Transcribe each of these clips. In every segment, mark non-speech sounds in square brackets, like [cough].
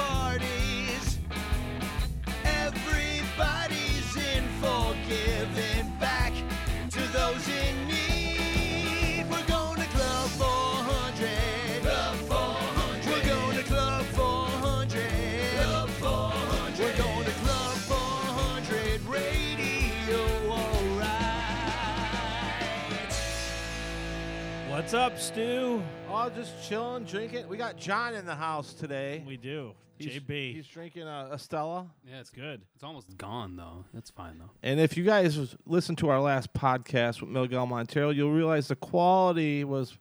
parties. Everybody's in for giving back to those in need. We're going to Club 400. Club 400. We're going to Club 400. Club 400. We're going to Club 400 Radio. Alright. What's up, Stu? Oh, just chilling, drinking. We got John in the house today. We do. He's- JB. He's drinking uh, a, a Stella. Yeah, it's good. It's almost gone though. That's fine though. And if you guys was- listened to our last podcast with Miguel Montero, you'll realize the quality was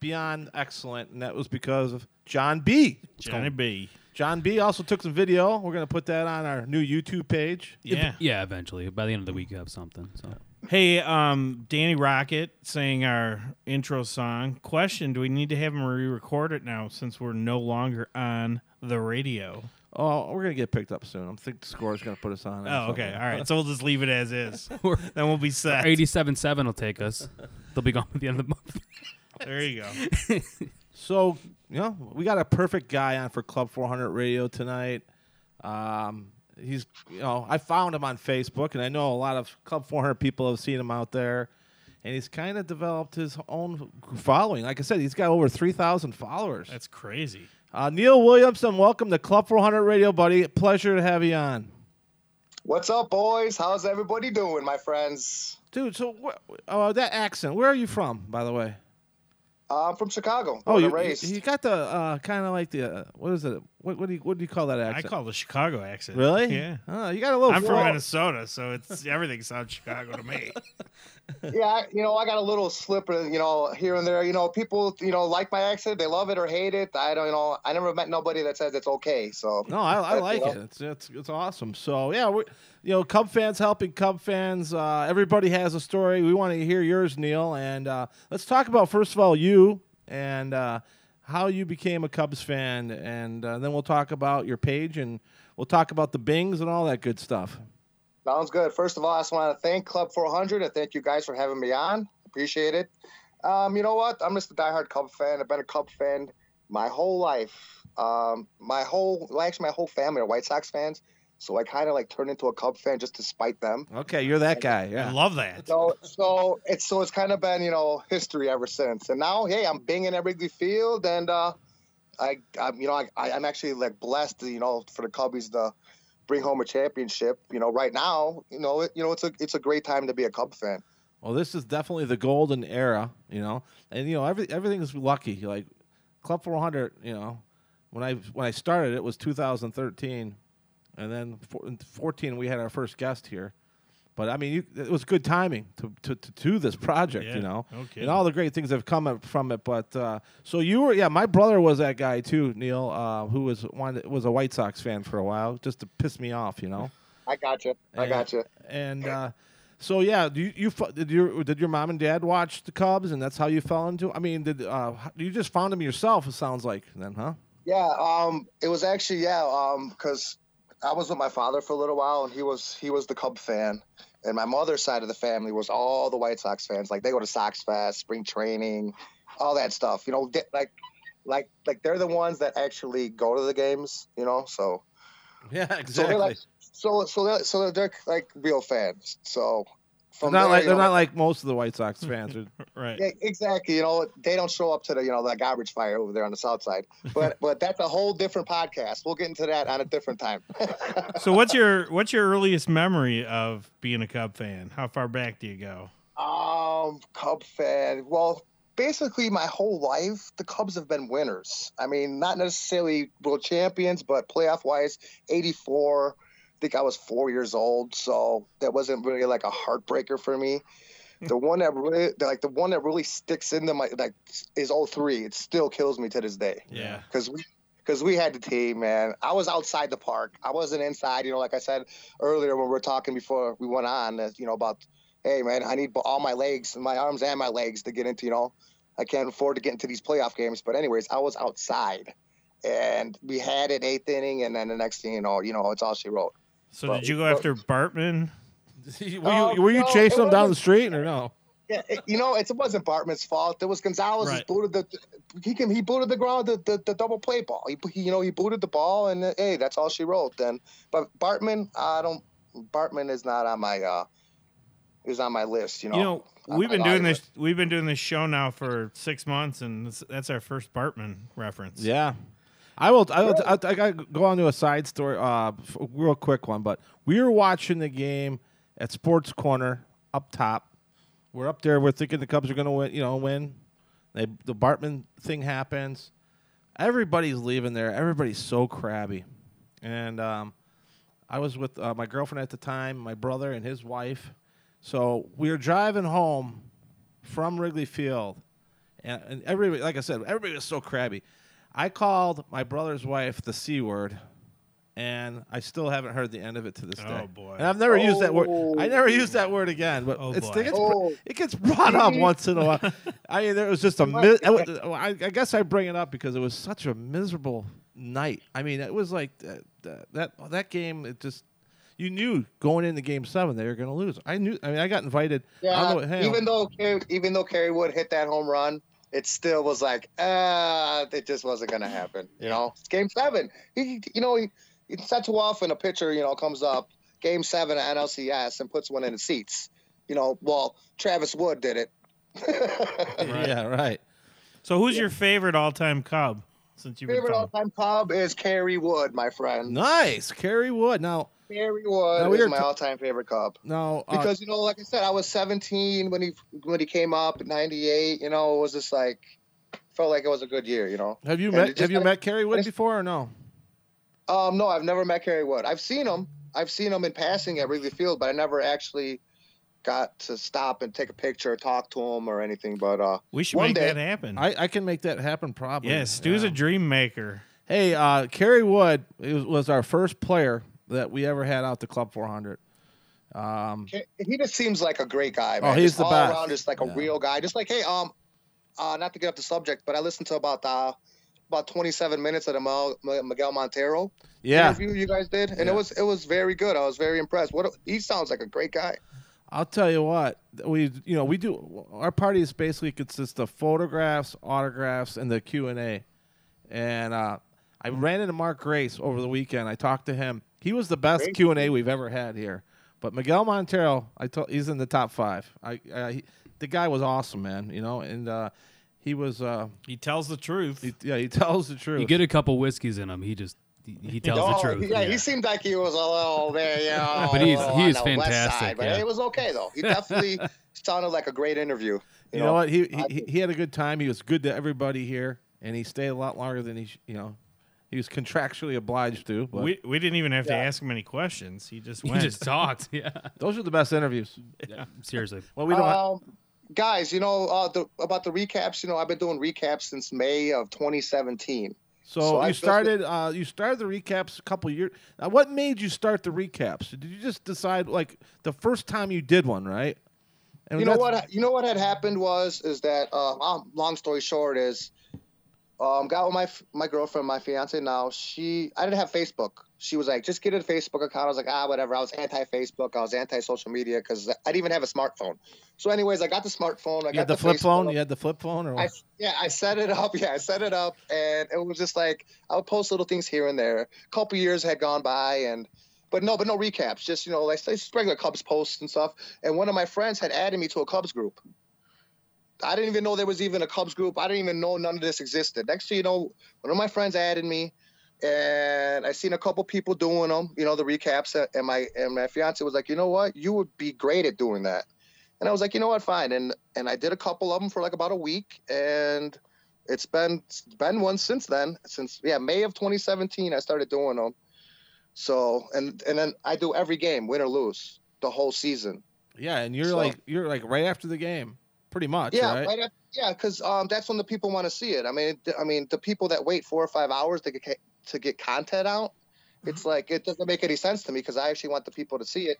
beyond excellent, and that was because of John B. Johnny B. John B. also took some video. We're gonna put that on our new YouTube page. Yeah. Yeah, eventually. By the end of the week, you have something. So Hey, um, Danny Rocket sang our intro song. Question: Do we need to have him re-record it now since we're no longer on the radio? Oh, we're gonna get picked up soon. I think the score's gonna put us on. or Oh, okay. All right. So we'll just leave it as is. [laughs] Then we'll be set. eighty-seven seven will take us. They'll be gone at the end of the month. There you go. [laughs] So, you know, we got a perfect guy on for Club 400 Radio tonight. Um, he's, you know, I found him on Facebook, and I know a lot of Club 400 people have seen him out there. And he's kind of developed his own following. Like I said, he's got over 3,000 followers. That's crazy. Uh, Neil Williamson, welcome to Club 400 Radio, buddy. Pleasure to have you on. What's up, boys? How's everybody doing, my friends? Dude, so wh- uh, that accent, where are you from, by the way? Uh, I'm from Chicago. Oh, you, raised. you got the uh, kind of like the, uh, what is it? What, what, do you, what do you call that accent? I call it the Chicago accent. Really? Yeah. Oh, you got a little. I'm from fro- Minnesota, so it's everything sounds Chicago to me. [laughs] yeah, I- you know, I got a little slip, you know, here and there. You know, people, you know, like my accent. They love it or hate it. I don't, you know, I never met nobody that says it's okay. So No, I, I like you it. It's, it's it's awesome. So yeah, we you know Cub fans helping Cub fans. Uh, everybody has a story. We want to hear yours, Neil. And uh, let's talk about first of all you and uh, how you became a Cubs fan, and uh, then we'll talk about your page and we'll talk about the Bings and all that good stuff. sounds good. First of all, I just want to thank Club 400 and thank you guys for having me on. Appreciate it. Um, you know what? I'm just a diehard Cub fan. I've been a Cub fan my whole life. Um, my whole, well, actually, my whole family are White Sox fans. So I kind of like turned into a Cub fan just to spite them. Okay, you're that guy. I love that. So, so it's so it's kind of been you know history ever since. And now, hey, I'm binging at Wrigley Field, and uh, I, I'm you know I, I I'm actually like blessed, you know, for the Cubbies to bring home a championship. You know, right now, you know, it, you know, it's a it's a great time to be a Cub fan. Well, this is definitely the golden era, you know, and you know every everything is lucky. Like Club 400, you know, when I when I started, it was 2013, and then four- in 14 we had our first guest here. But I mean, you, it was good timing to to, to do this project, Yeah, you know, no kidding. and all the great things have come up from it. But uh, so you were, yeah, my brother was that guy too, Neil, uh, who was one was a White Sox fan for a while, just to piss me off, you know. [laughs] I got you. I Yeah. got you. And uh, so yeah, do you, you fu- did your did your mom and dad watch the Cubs, and that's how you fell into? I mean, did uh, h- you just found them yourself? It sounds like then, huh? Yeah, um, it was actually yeah, um, because I was with my father for a little while, and he was he was the Cub fan, and my mother's side of the family was all the White Sox fans. Like they go to Sox Fest, spring training, all that stuff. You know, like like like they're the ones that actually go to the games. You know, so Yeah, so exactly. they're like so so they're, so they're like real fans. So they're from not there, like they're know, not like most of the White Sox fans. They're- [laughs] Right. yeah, exactly. You know, they don't show up to the you know the garbage fire over there on the south side. But [laughs] but that's a whole different podcast. We'll get into that on a different time. [laughs] So what's your what's your earliest memory of being a Cub fan? How far back do you go? um, Cub fan. Well, basically my whole life, the Cubs have been winners. I mean, not necessarily world champions, but playoff wise, '84. I think I was four years old, so that wasn't really like a heartbreaker for me. The one that really, like the one that really sticks into my like is 03. It still kills me to this day. Yeah. because we because we had the team, man. I was outside the park. I wasn't inside. You know, like I said earlier when we were talking before we went on, uh, you know, about hey, man, I need all my legs, my arms and my legs to get into. You know, I can't afford to get into these playoff games. But anyways, I was outside, and we had an eighth inning, and then the next thing you know, you know, it's all she wrote. So Well, did you go well- after Bartman? [laughs] were you, Oh, were you no, chasing him down the street or no? Yeah, it- you know, it wasn't Bartman's fault. It was Gonzalez Right. booted the he can he booted the ground the, the, the double play ball. He, he you know he booted the ball and uh, hey, that's all she wrote then. But Bartman, I don't. Bartman is not on my uh is on my list. You know. You know, we've been doing laundry this. We've been doing this show now for six months, and this, that's our first Bartman reference. Yeah. I will. I will. I, I gotta go on to a side story, uh, real quick one. But we were watching the game at Sports Corner up top. We're up there. We're thinking the Cubs are going to win. You know, win. They, the Bartman thing happens. Everybody's leaving there. Everybody's so crabby, and um, I was with uh, my girlfriend at the time, my brother and his wife. So we were driving home from Wrigley Field, and, and everybody, like I said, everybody was so crabby. I called my brother's wife the c word, and I still haven't heard the end of it to this Oh, day. boy. And I've never used that word. Oh. I never used that word again. But Oh, it's, boy. it, gets, Oh. it gets brought up [laughs] once in a while. I mean, there was just a. Mi- I, I I guess I bring it up because it was such a miserable night. I mean, it was like that that that, that game. It just. You knew going into Game Seven they were going to lose. I knew. I mean, I got invited. I Yeah, don't know, hey, even though Kerry, even though Kerry Wood hit that home run, it still was like, ah, it just wasn't gonna happen. You know, it's game seven. He, you know, he, it's not too often a pitcher, you know, comes up game seven at NLCS and puts one in the seats. You know, well, Travis Wood did it. [laughs] yeah, right. So, who's your favorite all-time Cub? Since you've been Favorite following? all-time Cub is Kerry Wood, my friend. Nice, Kerry Wood. Now, Kerry Wood we is my t- all-time favorite Cub. now, uh, because you know, like I said, I was 17 when he when he came up in '98. You know, it was just like felt like it was a good year. You know. have you and met have you met Kerry Wood before or no? Um, no, I've never met Kerry Wood. I've seen him. I've seen him in passing at Wrigley Field, but I never actually got to stop and take a picture, or talk to him, or anything. But uh, We should One make day- that happen. I, I can make that happen probably. yeah, Stu's Yeah. a dream maker. Hey, uh, Kerry Wood was, was our first player that we ever had out the Club 400. Um, he just seems like a great guy. Oh, he's Just the all best. around, just like a Yeah. real guy. Just like, hey, um, uh, not to get off the subject, but I listened to about uh, about 27 minutes of the Mel, Miguel Montero yeah, interview you guys did, and Yeah. it was it was very good. I was very impressed. What a, he sounds like a great guy. I'll tell you what we you know we do our parties basically consist of photographs, autographs, and the Q and A. And uh, I ran into Mark Grace over the weekend. I talked to him. He was the best Q and A we've ever had here. But Miguel Montero, I told he's in the top five. I, I he, the guy was awesome, man. You know, and uh, he was uh, He tells the truth. he, yeah he [laughs] tells the truth. You get a couple whiskeys in him, he just he, he tells Oh, the truth. Yeah, he seemed like he was a little there, you [laughs] know. But he's- a he on is the west fantastic, side, but yeah. it was okay though. He definitely [laughs] sounded like a great interview. You know what? He, I- he he had a good time. He was good to everybody here, and he stayed a lot longer than he you know he was contractually obliged to. But we we didn't even have to ask him any questions. He just He just talked. [laughs] Yeah. those are the best interviews. yeah. Seriously. Well, we don't. ha- um, guys, you know uh, the, about the recaps. You know, I've been doing recaps since May of 2017. So, so you started uh, you started the recaps a couple years. Now, what made you start the recaps? Did you just decide like the first time you did one, right? And you know what? You know what had happened was is that uh, um, long story short is um, got with my my girlfriend, my fiance now. She I didn't have Facebook. She was like, just get a Facebook account. I was like, ah, whatever. I was anti Facebook. I was anti social media because I didn't even have a smartphone. So, anyways, I got the smartphone. I You got had the flip Facebook. phone. You had the flip phone, or I, yeah, I set it up. [laughs] Yeah, I set it up, and it was just like I would post little things here and there. A couple years had gone by, and but no, but no recaps. Just you know, like just regular Cubs posts and stuff. And one of my friends had added me to a Cubs group. I didn't even know there was even a Cubs group. I didn't even know none of this existed. Next thing you know, one of my friends added me, and I seen a couple people doing them. You know, the recaps, uh, and my and my fiance was like, you know what, you would be great at doing that. And I was like, you know what, fine. And and I did a couple of them for like about a week, and it's been it's been one since then. Since yeah, May of 2017, I started doing them. So and and then I do every game, win or lose, the whole season. yeah, and you're so- like you're like right after the game, pretty much, Yeah, right? right. af- yeah, because um, that's when the people want to see it. I mean, I mean, the people that wait four or five hours to get to get content out, it's like it doesn't make any sense to me because I actually want the people to see it.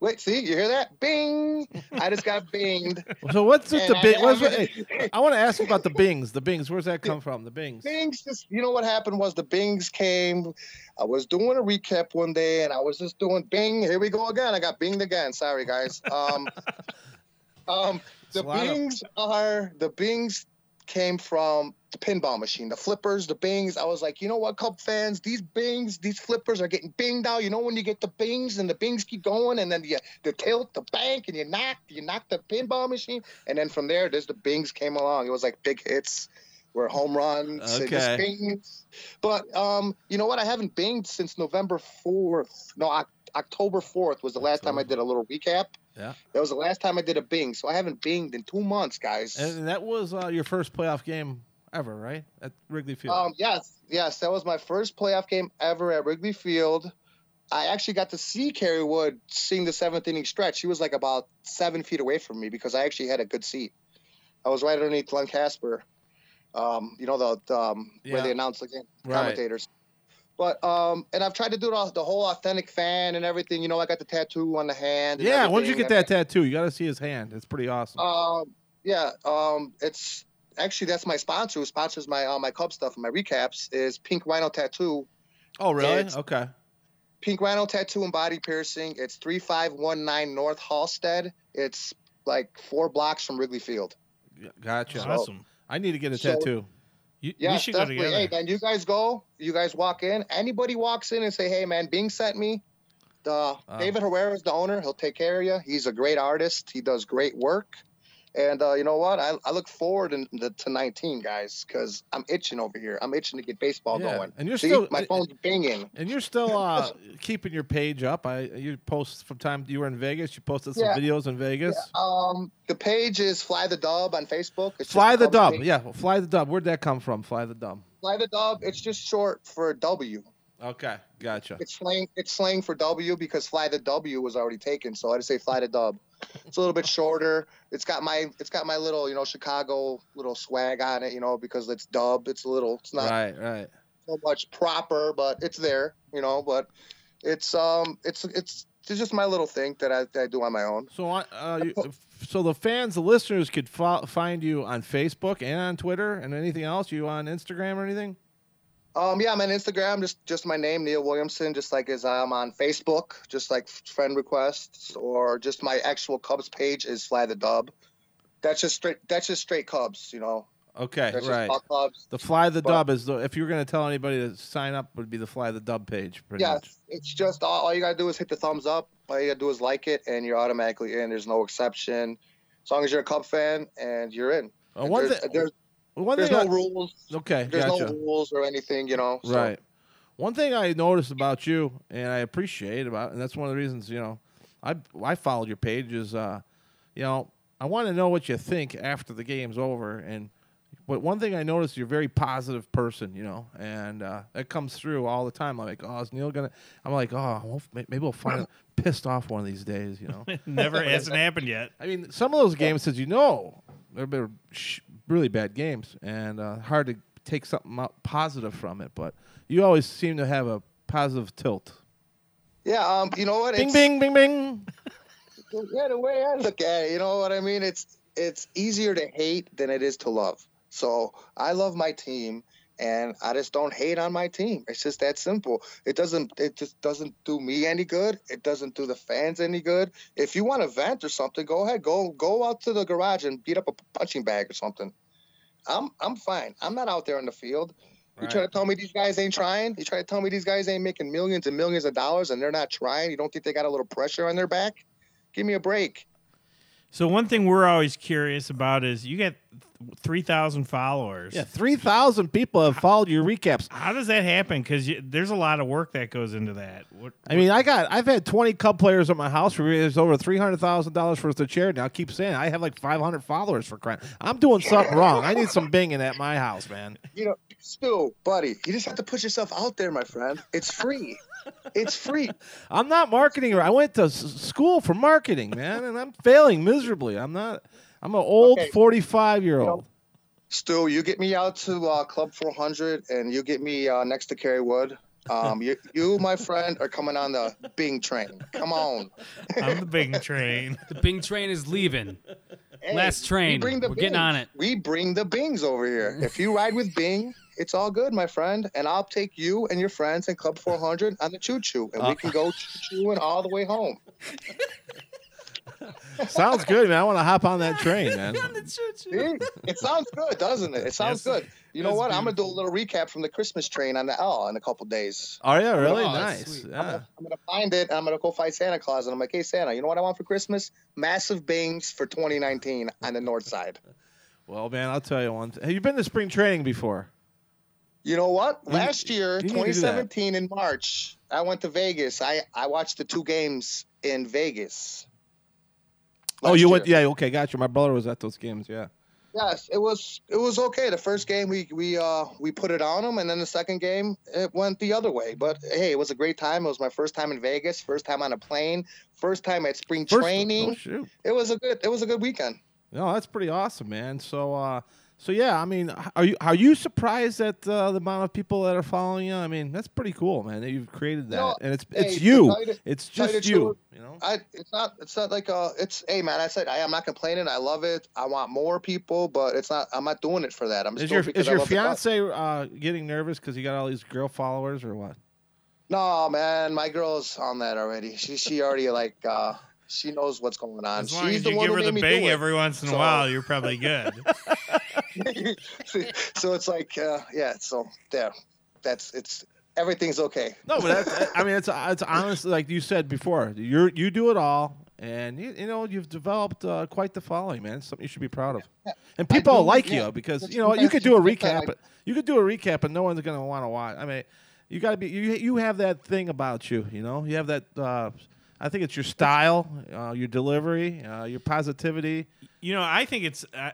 Wait, see, you hear that? Bing! I just got binged. [laughs] So what's with the bing? I- What's I with, hey, I want to ask you about the Bings. The Bings. Where's that come from? The Bings. Bings just you know what happened was the Bings came. I was doing a recap one day and I was just doing Bing. Here we go again. I got binged again. Sorry guys. Um [laughs] Um, the lot of- Bings are the Bings came from the pinball machine, the flippers, the Bings. I was like, you know what, Cub fans, these Bings, these flippers are getting binged out. You know when you get the Bings and the Bings keep going, and then you the tilt, the bank, and you knock, you knock the pinball machine, and then from there, there's the Bings came along. It was like big hits. Were home runs, Okay. bings. But um, you know what? I haven't binged since November fourth. No, Oc- October fourth was the last time I did a little recap. Yeah. That was the last time I did a Bing, so I haven't binged in two months, guys. And that was uh, your first playoff game ever, right? At Wrigley Field. um, yes, yes, that was my first playoff game ever at Wrigley Field. I actually got to see Carrie Wood sing the seventh inning stretch. She was like about seven feet away from me because I actually had a good seat. I was right underneath Len Kasper. Um, you know the, the um, where they announce the game, Right. commentators. But um, and I've tried to do the, the whole authentic fan and everything. You know, I got the tattoo on the hand. yeah, when did you get that tattoo? You got to see his hand. It's pretty awesome. Um, yeah. Um, it's actually that's my sponsor who sponsors my uh, my Cub stuff and my recaps is Pink Rhino Tattoo. oh, really? it's- Okay. Pink Rhino Tattoo and Body Piercing. It's three five one nine North Halsted. It's like four blocks from Wrigley Field. Yeah, Gotcha. Awesome. I need to get a So- tattoo. You, Yeah, we should go definitely. together. Hey, man, you guys go. You guys walk in. Anybody walks in and say, "Hey, man, Bing sent me." The Ah. David Herrera is the owner. He'll take care of you. He's a great artist. He does great work. And uh, you know what? I, I look forward in the, to 19, guys, because I'm itching over here. I'm itching to get baseball Yeah, going. and you're See, still- my phone's binging. And you're still uh, [laughs] keeping your page up. I you post from time you were in Vegas. You posted some Yeah. videos in Vegas. Um, the page is Fly the Dub on Facebook. It's Fly the dub. page. Yeah, fly the dub. Where'd that come from? Fly the dub. Fly the Dub. It's just short for W. Okay, gotcha. It's slang. It's slang for W because Fly the W was already taken, so I just say Fly the Dub. It's a little bit shorter. It's got my it's got my little you know Chicago little swag on it, you know, because it's dub. It's a little. It's not Right, right. so much proper, but it's there, you know. But it's um it's it's it's just my little thing that I, that I do on my own. So, I- uh, you, so the fans, the listeners, could fo- find you on Facebook and on Twitter and anything else. You on Instagram or anything? Um, yeah, I'm on Instagram, just just my name, Neil Williamson, just like as I'm on Facebook, just like friend requests, or just my actual Cubs page is Fly the Dub. That's just straight. That's just straight Cubs, you know. Okay, That's right. just Cubs. The fly the But- dub is the. If you were going to tell anybody to sign up, would be the fly the dub page. Pretty Yeah, much. it's just all, all you gotta do is hit the thumbs up. All you gotta do is like it, and you're automatically in. There's no exception. As long as you're a Cub fan and you're in. Uh, one there's, there's, One there's thing. no I- rules. okay, There's gotcha. no rules or anything, you know. so- Right. One thing I noticed about you, and I appreciate about, and that's one of the reasons you know, I I followed your page is, uh, you know, I want to know what you think after the game's over, and but one thing I noticed, you're a very positive person, you know, and uh, that comes through all the time. I'm like, oh, is Neil gonna? I'm like, oh, maybe we'll find him [laughs] pissed off one of these days, you know. [laughs] Never hasn't happened yet. I mean, some of those games, as you know, they're they're sh- really bad games, and uh, hard to take something out positive from it. But you always seem to have a positive tilt. Yeah. Um. You know what? Bing, It's- bing, bing, bing. yeah, the way I look at it, you know what I mean? It's it's easier to hate than it is to love. So I love my team and I just don't hate on my team. It's just that simple. It doesn't it just doesn't do me any good. It doesn't do the fans any good. If you want to vent or something, go ahead. Go go out to the garage and beat up a punching bag or something. I'm I'm fine. I'm not out there in the field. You try to tell me these guys ain't trying? You try to tell me these guys ain't making millions and millions of dollars and they're not trying? You don't think they got a little pressure on their back? Give me a break. So one thing we're always curious about is you get three thousand followers. Yeah, three thousand people have followed your recaps. How does that happen? Because there's a lot of work that goes into that. What, I mean, I got I've had twenty Cub players at my house for there's over three hundred thousand dollars worth of charity. I keep saying I have like five hundred followers for crying. I'm doing something wrong. I need some binging at my house, man. You know, Stu, buddy, you just have to put yourself out there, my friend. It's free. It's free. [laughs] I'm not marketing. I went to school for marketing, man, and I'm failing miserably. I'm not. I'm an old Okay. 45 year old. Stu, you get me out to uh, Club 400 and you get me uh, next to Kerry Wood. Um, you, you, my friend, are coming on the Bing train. Come on. [laughs] I'm the Bing train. The Bing train is leaving. Hey, Last we train. bring the We're getting on it. We bring the Bings over here. If you ride with Bing, it's all good, my friend. And I'll take you and your friends in Club 400 on the choo choo, and we uh, can go choo chooing all the way home. [laughs] Sounds good, man. I want to hop on that train, [laughs] man. See? it sounds good, doesn't it? It sounds Yes, good. You know that's what? I'm gonna do a little recap from the Christmas train on the L in a couple days. Oh yeah, really Oh, nice. Yeah. I'm gonna find it and I'm gonna go find Santa Claus and I'm like, hey Santa, you know what I want for Christmas? Massive Bings for 2019 on the north side. [laughs] Well, man, I'll tell you one. Thing. Have you been to spring training before? You know what? Last year, you need to do that. 2017 in March, I went to Vegas. I I watched the two games in Vegas. oh, you went? Yeah, okay, got you. My brother was at those games. Yeah. Yes, it was it was okay. The first game we we uh we put it on them, and then the second game it went the other way. But hey, it was a great time. It was my first time in Vegas, first time on a plane, first time at spring First- training. Oh shoot. It was a good it was a good weekend. No, that's pretty awesome, man. So, uh, so yeah, I mean, are you are you surprised at uh, the amount of people that are following you? I mean, that's pretty cool, man. That you've created that, No, and it's hey, it's to you. the- It's just you. truth, You know. I it's not it's not like uh it's hey man I said I am not complaining I love it I want more people but it's not I'm not doing it for that I'm just Is doing your is your fiance uh, getting nervous because you got all these girl followers or what? No man my girl's on that already she she already like uh she knows what's going on As long she's as the you one give who her made the me big do every once in a while, you're probably good. [laughs] so it's like uh yeah so there that's it's everything's okay No, but that's, I mean, it's it's honestly like you said before. You you do it all, and you, you know you've developed uh, quite the following, man. It's something you should be proud of. And people do, like yeah. you because That's you know you could do a recap, I- but you could do a recap, and no one's gonna want to watch. I mean, you got to be you you have that thing about you. You know, you have that. Uh, I think it's your style, uh, your delivery, uh, your positivity. You know, I think it's. Uh,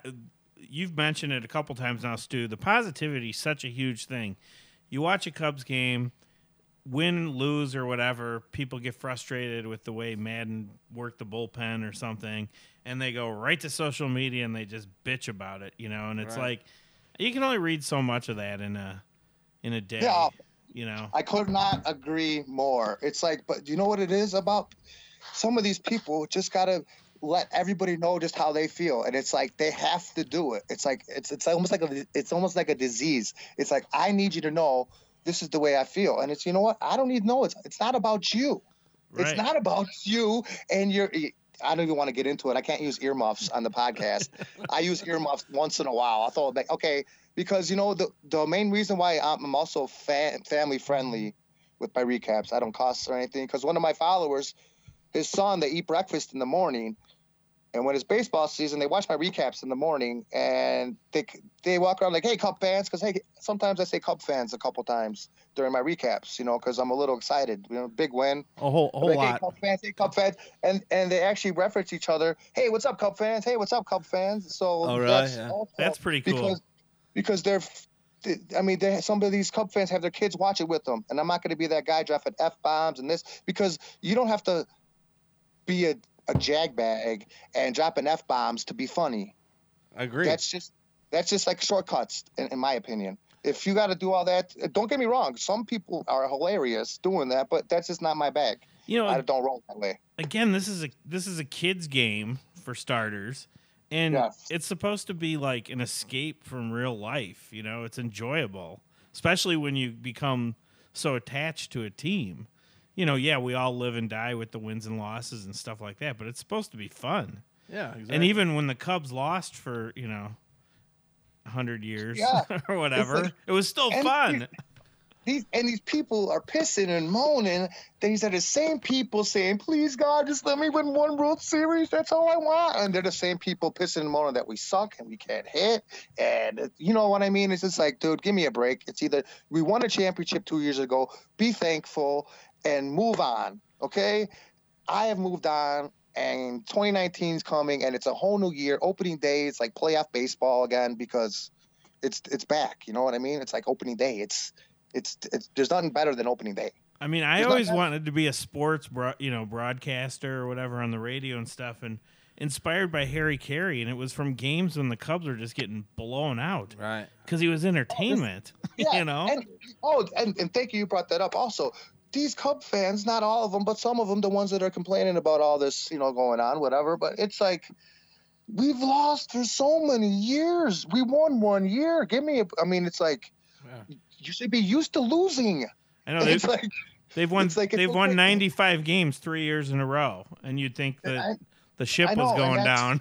you've mentioned it a couple times now, Stu. The positivity is such a huge thing. You watch a Cubs game, win, lose, or whatever. People get frustrated with the way Maddon worked the bullpen or something, and they go right to social media and they just bitch about it. You know, and it's Right. like you can only read so much of that in a in a day. Yeah. You know. I could not agree more. It's like, but you know what it is about some of these people just gotta let everybody know just how they feel, and it's like they have to do it. It's like it's it's almost like a it's almost like a disease. It's like I need you to know this is the way I feel, and it's you know what I don't need to know. It's it's not about you. Right. It's not about you and your. I don't even want to get into it. I can't use earmuffs on the podcast. [laughs] I use earmuffs once in a while. I thought, like, okay, because you know the the main reason why I'm also fa- family friendly with my recaps. I don't cuss or anything because one of my followers, his son, they eat breakfast in the morning, and when it's baseball season, they watch my recaps in the morning, and they they walk around like, "Hey, Cub fans," because hey, sometimes I say Cub fans a couple times during my recaps, you know, because I'm a little excited. You know, big win. A whole a whole like, hey, lot. Cub fans, hey, Cub fans, and and they actually reference each other. Hey, what's up, Cub fans? Hey, what's up, Cub fans? So Oh, really? that's Yeah. That's pretty cool. because because they're. I mean, they, some of these Cub fans have their kids watch it with them, and I'm not going to be that guy dropping f bombs and this because you don't have to be a, a jag bag and dropping f bombs to be funny. I agree. That's just that's just like shortcuts, in, in my opinion. If you got to do all that, don't get me wrong. Some people are hilarious doing that, but that's just not my bag. You know, I don't roll that way. again, this is a this is a kids game for starters, and Yes. it's supposed to be like an escape from real life. You know, it's enjoyable, especially when you become so attached to a team. You know, yeah, we all live and die with the wins and losses and stuff like that, but it's supposed to be fun. yeah, exactly. And even when the Cubs lost for you know. 100 years Yeah. [laughs] or whatever. like- it was still and- fun. These and these people are pissing and moaning. These are the same people saying, "Please God, just let me win one World Series. That's all I want." And they're the same people pissing and moaning that we suck and we can't hit. And you know what I mean? It's just like, dude, give me a break. It's either we won a championship two years ago. Be thankful and move on. Okay, I have moved on. And 2019 is coming, and it's a whole new year. Opening day, it's like playoff baseball again because it's it's back. You know what I mean? It's like opening day. It's it's, it's there's nothing better than opening day. I mean, I There's always wanted to be a sports, bro- you know, broadcaster or whatever on the radio and stuff, and inspired by Harry Caray, and it was from games when the Cubs were just getting blown out right. because he was oh, entertainment. [laughs] you know, And oh, and, and thank you, you brought that up. Also, these Cub fans, not all of them, but some of them, the ones that are complaining about all this, you know, going on, whatever. But it's like we've lost for so many years. We won one year. Give me a. I mean, it's like Yeah. you should be used to losing. I know they've, It's [laughs] like they've won like they've won okay. 95 games three years in a row, and you'd think that I- the ship I was going down.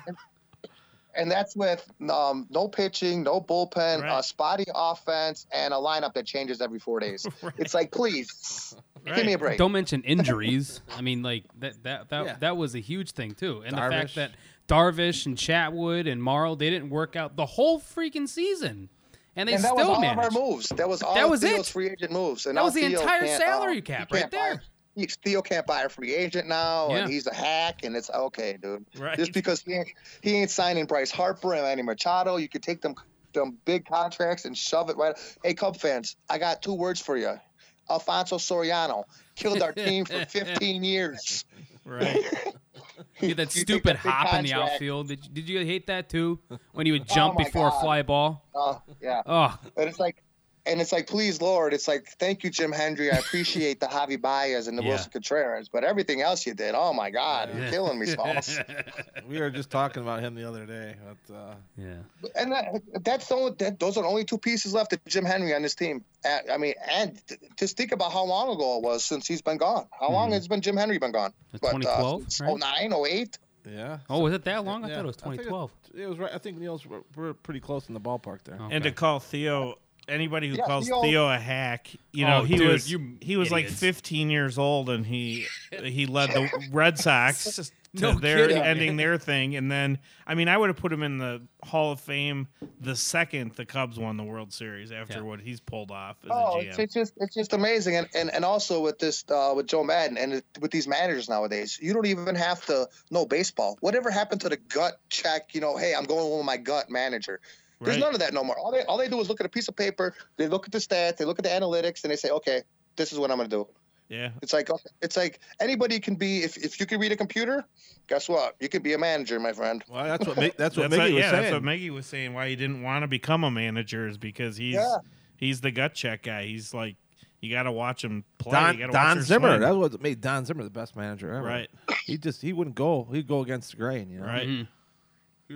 And, and that's with um, no pitching, no bullpen, Right. a spotty offense, and a lineup that changes every four days. [laughs] Right. It's like, please, give me a break. Don't mention injuries. I mean, like that that that, Yeah. that was a huge thing too, and the fact that Darvish and Chatwood and Marl they didn't work out the whole freaking season, and they and that was still all managed. of our moves. That was all That of was Theo's it. free agent moves. And That was the Theo entire salary um, cap right there. Buy, he, Theo can't buy a free agent now, Yeah. and he's a hack, and it's okay, dude. Right. Just because he ain't, he ain't signing Bryce Harper and Manny Machado, you could take them them big contracts and shove it right. Hey, Cub fans, I got two words for you. Alfonso Soriano killed our team for [laughs] 15 years. Right. [laughs] He that stupid that hop in the outfield. Did, did you hate that too? When he would oh jump Oh before a God. fly ball. Oh, yeah. Oh, And it's like, and it's like, please, Lord, it's like, thank you, Jim Hendry. I appreciate the Javy Baez and the Yeah. Willson Contreras, but everything else you did, oh my God, you're killing me, Smalls. [laughs] We were just talking about him the other day. But, uh, yeah. and that, that's the only, that, those are the only two pieces left of Jim Hendry on this team. Uh, I mean, and th- just think about how long ago it was since he's been gone. How long Mhm. has been Jim Hendry been gone? That's What, 2012, uh, right? 09, 08? yeah. Oh, was it that long? I Yeah, thought it was I think it- 2012. It was right. I think Neil's we're, we're pretty close in the ballpark there. Oh. And to call Theo anybody who Yeah, calls Theo- Theo, a hack, you know, Oh, he dude, was you he was like 15 years old and he [laughs] he led the Red Sox [laughs] to No their kidding. ending their thing and then I mean I would have put him in the Hall of Fame the second the Cubs won the World Series after Yeah. what he's pulled off as Oh, a it's, GM. it's just it's just amazing, and, and and also with this uh, with Joe Maddon and with these managers nowadays, you don't even have to know baseball. Whatever happened to the gut check? You know, hey, I'm going with my gut manager. There's Right. none of that no more. All they all they do is look at a piece of paper, they look at the stats, they look at the analytics, and they say, okay, this is what I'm going to do. Yeah. It's like it's like anybody can be if if you can read a computer, guess what? You can be a manager, my friend. Well, that's what [laughs] that's what That's Miggy what, was yeah, saying. that's what Miggy was saying. Why he didn't want to become a manager is because he's Yeah. he's the gut check guy. He's like you got to watch him play. Don, Don Zimmer. swing. That's what made Don Zimmer the best manager ever. Right. He just he wouldn't go. He'd go against the grain. You know. Right. Mhm.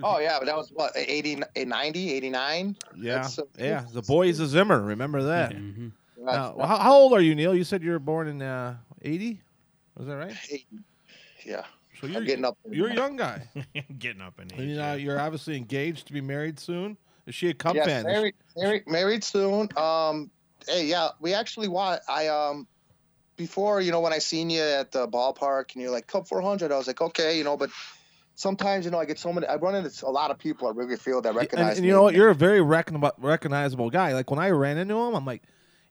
Oh yeah, but that was what 80, 90, 89? Yeah. That's, uh, yeah. The boys of Zimmer. Remember that. Mhm. Now, how, how old are you, Neil? You said you were born in uh, '80. Was that right? yeah, So I'm you're getting up. there. you're a young guy. [laughs] Getting up in age. And, you know, you're obviously engaged to be married soon. Is she a Cub Yes, fan? married, married, married soon. Um, hey, yeah, we actually want. I um, before you know when I seen you at the ballpark and you're like Cub 400, I was like, okay, you know, but sometimes you know I get so many. I run into a lot of people at Wrigley Field that recognize and me. you know what? You're a very recon- recognizable guy. Like when I ran into him, I'm like,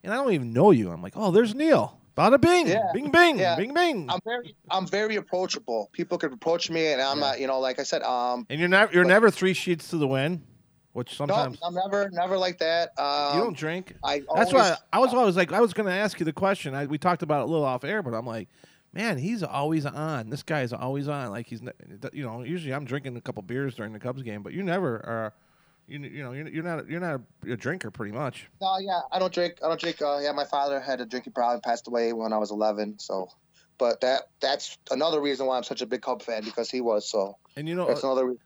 and I don't even know you. I'm like, oh, there's Neil. Bada bing, Yeah. bing, bing, Yeah. bing, bing. I'm very, I'm very approachable. People could approach me, and I'm not, you know, like I said, um, and you're never you're but- never three sheets to the wind, which no, sometimes I'm never, never like that. Um, you don't drink. I That's always, why I was always like I was going to ask you the question. I, we talked about it a little off air, but I'm like, man, he's always on. This guy is always on. Like he's, you know, usually I'm drinking a couple beers during the Cubs game, but you never are. You, you know, you're, you're not you're not a, drinker pretty much. No, yeah, I don't drink. I don't drink. Uh, yeah, my father had a drinking problem, passed away when I was 11. So, but that that's another reason why I'm such a big Cub fan because he was. So And you know, that's another reason.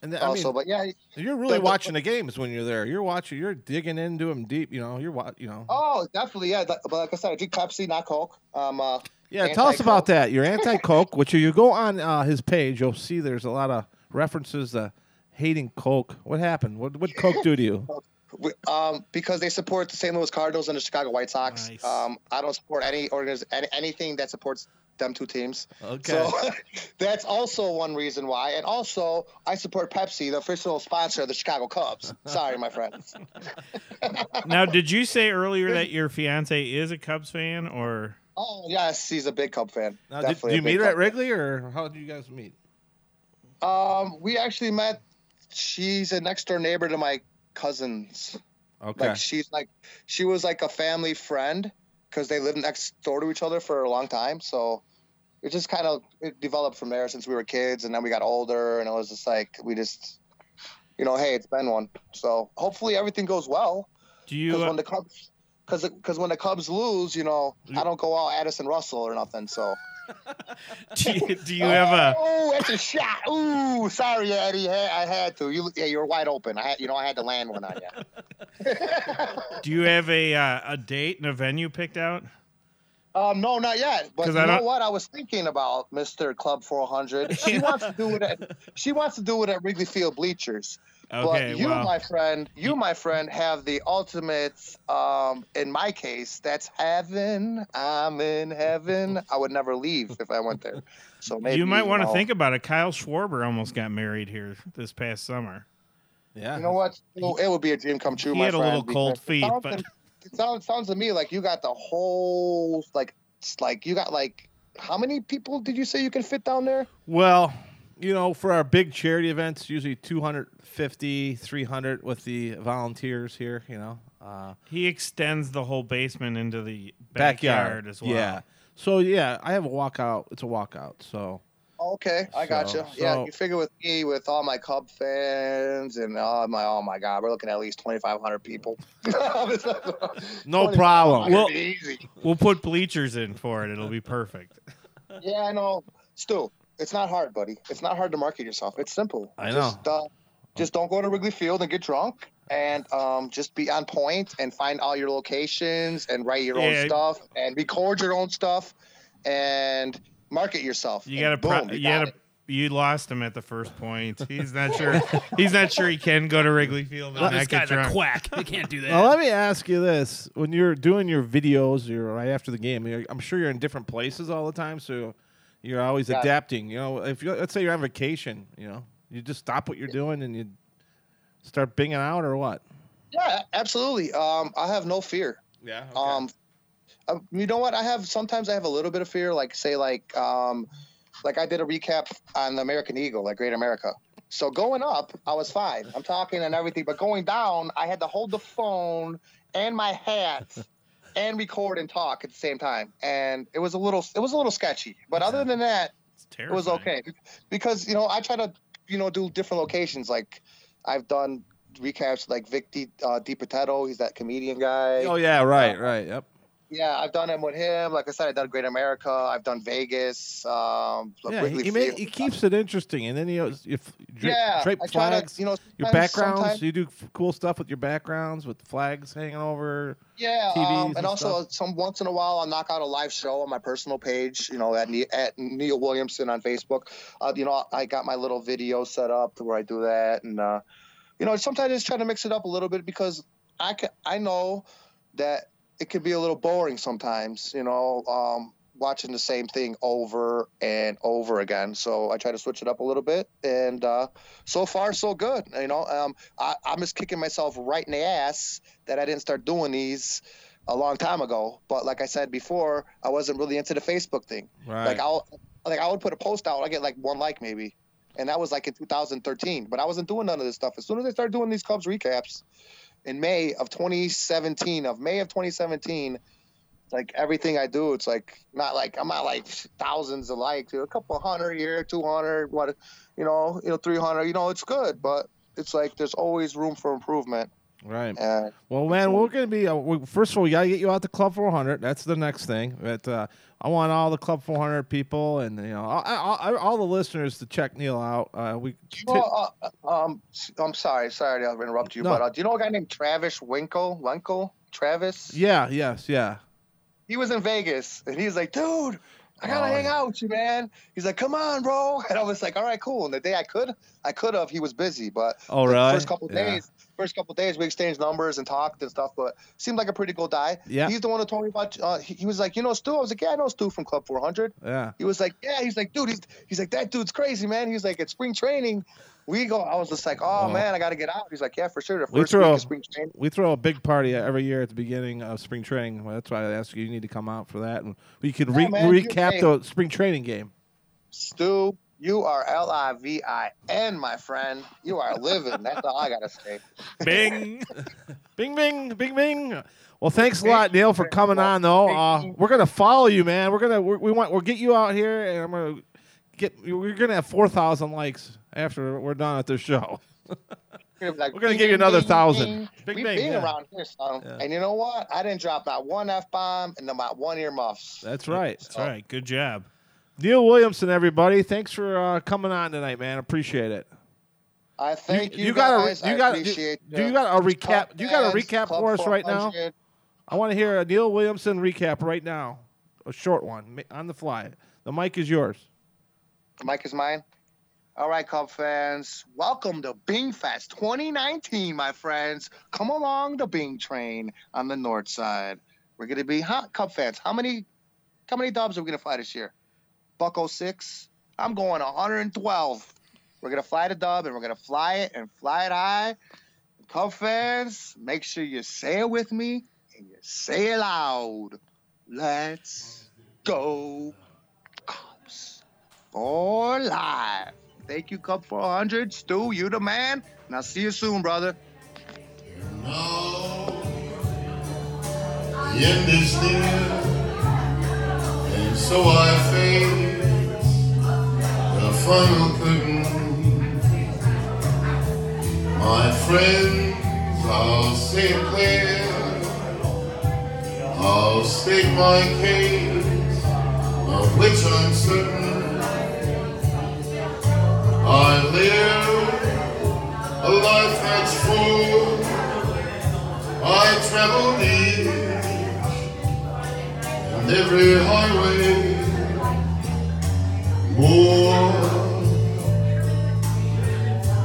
and th- I Also, mean, but yeah. you're really but- watching the games when you're there. You're watching. You're digging into them deep. You know, you're wa- you know. Oh, definitely, yeah. But like I said, I drink Pepsi, not Coke. Um, uh, Yeah, tell us about that. You're anti Coke, which if you go on uh, his page, you'll see there's a lot of references to hating Coke. What happened? What what Coke do to you? um, because they support the St. Louis Cardinals and the Chicago White Sox. Nice. Um, I don't support any organiz- any, anything that supports them two teams. Okay. So [laughs] that's also one reason why. And also, I support Pepsi, the official sponsor of the Chicago Cubs. Sorry, my friends. [laughs] now, did you say earlier [laughs] that your fiance is a Cubs fan, or Oh yes, he's a big Cub fan. Now, did, Definitely do you meet her at Wrigley, or how did you guys meet? Um, we actually met. She's a next door neighbor to my cousins. Okay. Like she's like she was like a family friend because they lived next door to each other for a long time. So it just kind of it developed from there since we were kids, and then we got older, and it was just like we just, you know, hey, it's been one. So hopefully everything goes well. do you? Because uh, when the Cubs, because because when the Cubs lose, you know, I don't go all Addison Russell or nothing. So [laughs] do you, do you have a? [laughs] Oh, that's a shot. Ooh, sorry, Eddie. I had to. You, yeah, you're wide open. I had, you know, I had to land one on you. [laughs] Do you have a uh, a date and a venue picked out? Um, no, not yet. But you know what? I was thinking about Mr. Club 400. She wants to do it. At, she wants to do it at Wrigley Field bleachers. Okay, but you, well, my friend, you, my friend, have the ultimate. Um, in my case, that's heaven. I'm in heaven. I would never leave if I went there. So [laughs] maybe you might want to think about it. Kyle Schwarber almost got married here this past summer. Yeah. You know what? It would be a dream come true. He my had a little cold because it feet, but- to- it sounds sounds to me like you got the whole like like you got like how many people did you say you can fit down there? Well, you know, for our big charity events, usually 250, 300 with the volunteers here, you know. Uh, He extends the whole basement into the backyard. backyard, as well. Yeah. So, yeah, I have a walkout. It's a walkout. So, Okay, I got So- you. Yeah, you figure with me, with all my Cub fans and all my, oh my God, we're looking at least twenty five hundred people. [laughs] no problem. Well, Well, easy. We'll put bleachers in for it. It'll be perfect. Yeah, I know. Stu, it's not hard, buddy. It's not hard to market yourself. It's simple. I Just, uh, just don't go to Wrigley Field and get drunk, and um, just be on point and find all your locations and write your Yeah. own stuff and record your own stuff and market yourself. You gotta, pro- boom, you got gotta, it. you lost him at the first point. He's not sure. he's not sure he can go to Wrigley Field and this not get guy's a quack. He can't do that. now let me ask you this: When you're doing your videos, you're right after the game. You're, I'm sure you're in different places all the time, so you're always Yeah. adapting. You know, if you let's say you're on vacation, you know, you just stop what you're doing and you start binging out, or what? Yeah, absolutely. Um, I have no fear. Yeah. Um, uh, you know what? I have sometimes I have a little bit of fear, like say like um, like I did a recap on the American Eagle, like Great America. So going up, I was fine. I'm talking and everything, but going down, I had to hold the phone and my hat [laughs] and record and talk at the same time, and it was a little it was a little sketchy. But other than that, it was okay because you know I try to you know do different locations. Like I've done recaps like Vic Di, uh, DiBitetto, he's that comedian guy. oh yeah, right, right. Yep. Yeah, I've done them with him. Like I said, I've done Great America. I've done Vegas. Um, Yeah, Wrigley he, he, ma- he keeps it interesting, and then you know, if dra- yeah, drape flags, to, you know, your backgrounds. sometimes- You do f- cool stuff with your backgrounds, with flags hanging over. yeah, TVs um, and and also stuff. some once in a while I'll knock out a live show on my personal page. You know, at at Neil Williamson on Facebook. Uh, you know, I got my little video set up to where I do that, and uh, you know, sometimes I just try to mix it up a little bit because I can, I know that it could be a little boring sometimes. You know, um, watching the same thing over and over again. So I try to switch it up a little bit, and uh, so far so good. You know, um, I, I'm just kicking myself right in the ass that I didn't start doing these a long time ago. But like I said before, I wasn't really into the Facebook thing. Right. Like I'll like I would put a post out, I get like one like maybe. And that was like in 2013. But I wasn't doing none of this stuff. As soon as I started doing these Cubs recaps in May of 2017, of May of 2017, like everything I do, it's like not like I'm not like thousands of likes, a couple hundred here, 200, what, you know, you know, 300. You know, it's good, but it's like there's always room for improvement. right. And Well, man, we're gonna be. Uh, we, first of all, we gotta get you out to Club 400. That's the next thing. But uh, I want all the Club 400 people and you know all, all, all the listeners to check Neil out. Uh, we You know, uh, um, I'm sorry, sorry to interrupt you, No. but uh, do you know a guy named Travis Winkle? Winkle? Travis? yeah, yes, yeah. He was in Vegas, and he's like, dude, I gotta Oh, hang yeah. out with you, man. He's like, come on, bro. [laughs] And I was like, all right, cool. And the day I could, I could have. He was busy, but Oh, the really? first couple Yeah. days, first couple days, we exchanged numbers and talked and stuff. But seemed like a pretty cool guy. Yeah. He's the one who told me about. Uh, he, he was like, you know, Stu. I was like, yeah, I know Stu from Club 400. Yeah. He was like, yeah. He's like, dude. He's he's like, that dude's crazy, man. He's like, at spring training, we go. I was just like, oh Oh. man, I got to get out. He's like, yeah, for sure. The We first throw- week of spring training. We throw a big party every year at the beginning of spring training. Well, that's why I asked you. You need to come out for that, and we can re- man, recap the spring training game. Stu, you are L I V I N, my friend. You are living. That's all I gotta say. Bing. [laughs] Bing, bing, bing, bing. Well, thanks a lot, Neil, for coming on. Though uh, we're gonna follow you, man. We're gonna we're, we want we'll get you out here, and I'm gonna get we're gonna have four thousand likes after we're done at this show. We're gonna, [laughs] We're gonna give you another thousand. Bing, we bing, been yeah. around here, son. Yeah. And you know what? I didn't drop not one f bomb and not one earmuffs. That's right. That's right. Good job. Neil Williamson, everybody. Thanks for uh, coming on tonight, man. Appreciate it. I thank you, got guys. a you I got do, do you got a recap? Do you got a recap for us right now? I want to hear a Neil Williamson recap right now. a short one on the fly. The mic is yours. The mic is mine. All right, Cub fans, welcome to Bing Fest 2019, my friends. Come along the Bing train on the north side. We're gonna be hot, Cub fans. How many, how many dubs are we gonna fly this year? Buck 06. I'm going 112. We're gonna fly the dub and we're gonna fly it and fly it high. Cub fans, make sure you say it with me and you say it loud. Let's go, Cubs for life. Thank you, Cup 400. Stu, you the man. And I'll see you soon, brother. Now, the end is near, and so I face the final curtain. My friends, I'll say clear, I'll state my case, of which I'm certain. I live a life that's full. I traveled each every highway. More,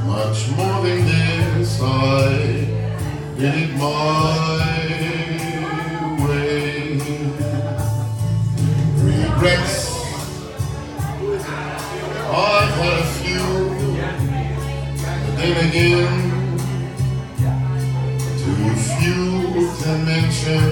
much more than this, I did it my way. Regrets, I've had a few, but then again, too few to mention.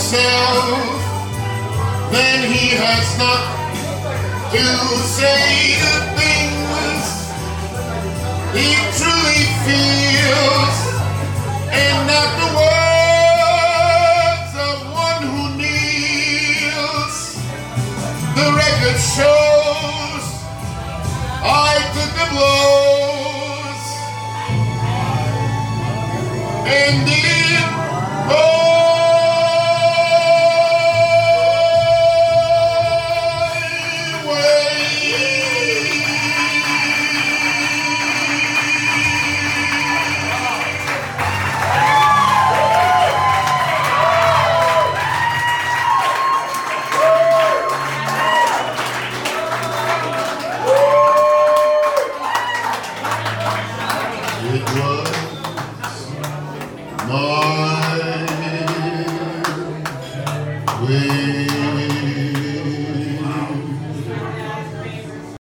himself, then he has not to say the things he truly feels, and not the words of one who kneels. The record shows I took the blows and did. Oh,